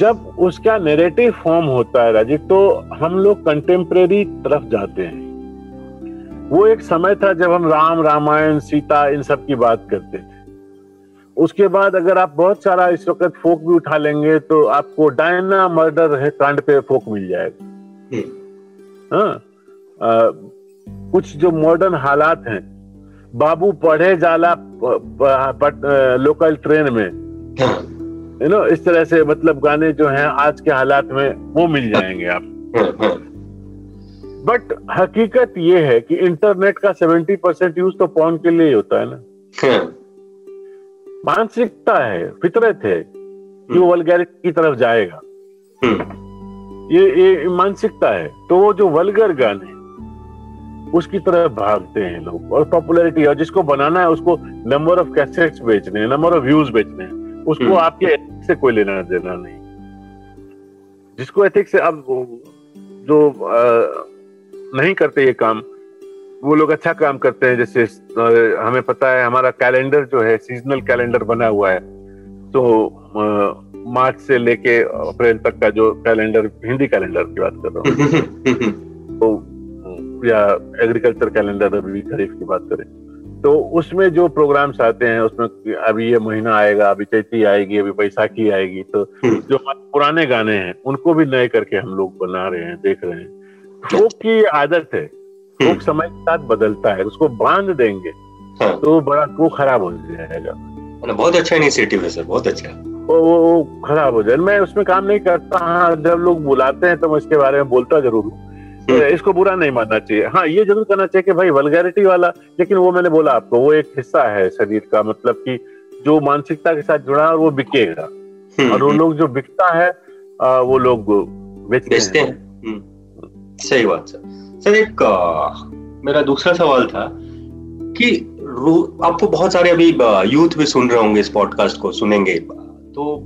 जब उसका नेरेटिव फॉर्म होता है राजीव तो हम लोग कंटेम्प्रेरी तरफ़ जाते हैं। वो एक समय था जब हम राम रामायण सीता इन सब की बात करते थे। उसके बाद अगर आप बहुत सारा इस वक्त फोक भी उठा लेंगे तो आपको डायना मर्डर है कांड पे फोक मिल जाएगा। हम्म। हाँ। आ, कुछ जो मॉडर्न हालात हैं बाबू पढ़े जाला पट- लोकल ट्रेन में। हाँ, यू नो इस तरह से मतलब गाने जो हैं आज के हालात में वो मिल जाएँगे आप। हाँ, हाँ, बट हकीकत ये है कि इंटरनेट का 70 परसेंट यूज़ तो पॉन के लिए ही होता है ना। हाँ, मानसिकता है फितरत है कि वो वल्गैरिटी की तरफ़ जाएगा। हम्म, ये ये मानसिकता है। तो वो जो वल्गर गाने उसकी तरफ़ भागते हैं लोग। और पॉपुलैरिटी और जिसको बनाना है उसको नंबर ऑफ़ कैसेट्स बेचने हैं नंबर ऑफ़ व्यूज़ बेचने हैं। उसको हम्म। आपके ethics से कोई लेना देना नहीं। जिसको एथिक्स से अब जो अ, नहीं करते ये काम। वो लोग अच्छा काम करते हैं जैसे हमें पता है हमारा कैलेंडर जो है सीजनल कैलेंडर बना हुआ है। तो मार्च से लेके अप्रैल तक का जो कैलेंडर हिंदी कैलेंडर की बात कर रहा हूँ। तो या एग्रीकल्चर कैलेंडर अभी खरीफ की बात करें। तो उसमें जो प्रोग्राम्स आते हैं उसमें अभी ये महीना आएगा अभी चैती आएगी अभी बैसाखी आएगी तो हम्म। जो हमारे पुराने गाने हैं उनको भी नए करके हम लोग बना रहे हैं देख रहे हैं। फोक की आदत है। फोक समय के साथ बदलता है उसको बाँध देंगे हाँ। तो बड़ा वो खराब हो जाएगा। मतलब बहुत अच्छा इनिशिएटिव है सर बहुत अच्छा। वो वो खराब हो जाए। मैं उसमें काम नहीं करता हाँ जब लोग बुलाते हैं तो मैं इसके बारे में बोलता ज़रूर हूँ। हम्म। इसको बुरा नहीं मानना चाहिए। हाँ ये ज़रूर करना चाहिए कि भाई वल्गैरिटी वाला लेकिन वो मैंने बोला आपको वो एक हिस्सा है शरीर का मतलब कि जो मानसिकता के साथ जुड़ा है वो बिकेगा। हम्म, और वो हम्म, लोग जो बिकता है वो लोग बेचते हैं। हम्म, सही बात सर सर एक मेरा दूसरा सवाल था कि आपको बहुत सारे अभी यूथ भी सुन रहे होंगे इस पॉडकास्ट को सुनेंगे तो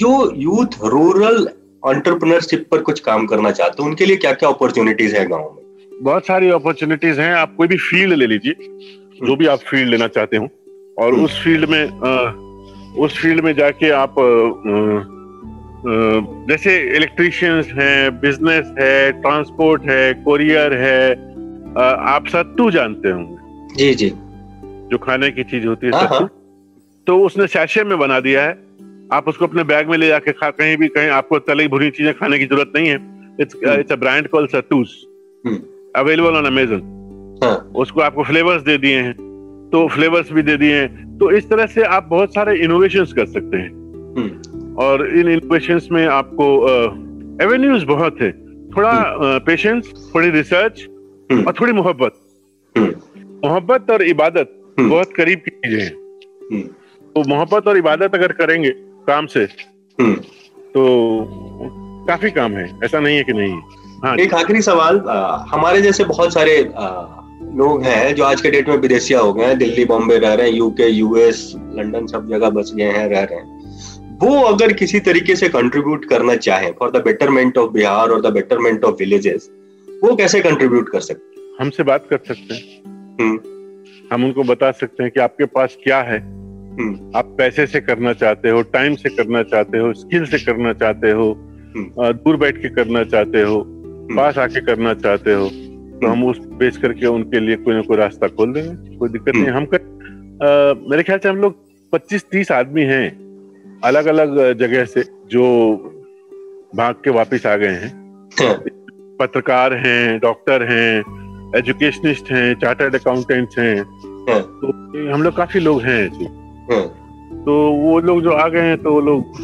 जो यूथ रूरल एंटरप्रेन्योरशिप पर कुछ काम करना चाहते हैं उनके लिए क्या क्या अपॉर्चुनिटीज़ है गाँव में? बहुत सारी अपॉर्चुनिटीज़ हैं। आप कोई भी फ़ील्ड ले लीजिए जो भी आप फ़ील्ड लेना चाहते हो। और हम्म। उस फ़ील्ड में अ, उस फ़ील्ड में जाके आप अ, जैसे इलेक्ट्रिशियंस हैं बिज़नेस है ट्रांसपोर्ट है कोरियर है आप सत्तू जानते होंगे। जी जी। जो खाने की चीज़ होती है हाँ, सत्तू। तो उसने सैशे में बना दिया है। आप उसको अपने बैग में ले जाके खा कहीं भी कहीं आपको तली भुनी चीज़ें खाने की ज़रूरत नहीं है। It's. It's a brand call Sattus. Available on Amazon हाँ। उसको आपको फ्लेवर्स दे दिए हैं। तो फ्लेवर्स भी दे दिए हैं। तो इस तरह से आप बहुत सारे इनोवेशन कर सकते हैं। हम्म, और इन इनोवेशंस में आपको एवेन्यूज बहुत है। थोड़ा पेशेंस थोड़ी रिसर्च हम्म। और थोड़ी मोहब्बत। हम्म, मोहब्बत और इबादत हम्म। बहुत करीब की चीज़ें हैं। हम्म, तो मोहब्बत और इबादत अगर करेंगे काम से हम्म। तो काफ़ी काम है। ऐसा नहीं है कि नहीं। हाँ एक आखिरी सवाल आ, हमारे जैसे बहुत सारे आ, लोग हैं जो आज के डेट में विदेशिया हो गए हैं दिल्ली बॉम्बे रह रहे हैं यूके यूएस लंदन सब जगह बस गए हैं रह रहे हैं। वो अगर किसी तरीके से कंट्रीब्यूट करना चाहे for the betterment of Bihar और द बेटरमेंट ऑफ़ विलेजेस वो कैसे कंट्रीब्यूट कर सकते हमसे बात कर सकते हैं। हम्म, हम उनको बता सकते हैं कि आपके पास क्या है। हम्म, आप पैसे से करना चाहते हो टाइम से करना चाहते हो स्किल से करना चाहते हो हम्म। दूर बैठ के करना चाहते हो पास आके करना चाहते हो तो हम उस बेच करके उनके लिए कोई ना कोई रास्ता खोल देंगे। कोई दिक्कत नहीं। हम कर अ, मेरे ख्याल से हम लोग 25-30 आदमी हैं। अलग अलग जगह से जो भाग के वापस आ गए हैं। हाँ, पत्रकार हैं डॉक्टर हैं एजुकेशनिस्ट हैं चार्टर्ड अकाउंटेंट्स हैं। हाँ, तो हम लोग काफ़ी लोग हैं हाँ, तो वो लोग जो आ गए हैं तो वो लोग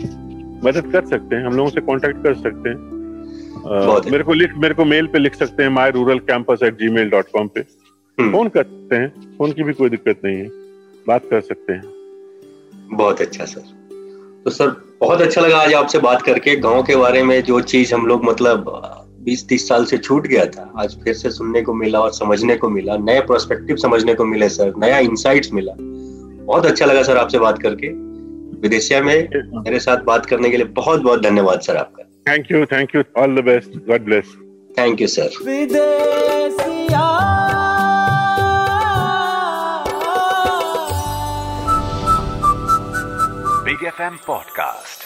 मदद कर सकते हैं हम लोगों से कांटेक्ट कर सकते हैं। है। मेरे को लिख मेरे को मेल पे लिख सकते हैं my rural campus at Gmail dot com पे। हम्म। फ़ोन कर सकते हैं फ़ोन की भी कोई दिक्कत नहीं है बात कर सकते हैं। बहुत अच्छा सर। तो सर बहुत अच्छा लगा आज आपसे बात करके। गाँव के बारे में जो चीज़ हम लोग मतलब बीस तीस साल से छूट गया था आज फिर से सुनने को मिला और समझने को मिला नए प्रोस्पेक्टिव समझने को मिले सर नया इंसाइट्स मिला। बहुत अच्छा लगा सर आपसे बात करके। विदेशिया में मेरे साथ बात करने के लिए बहुत बहुत धन्यवाद सर आपका। Thank you thank you all the best God bless thank you sir FM podcast.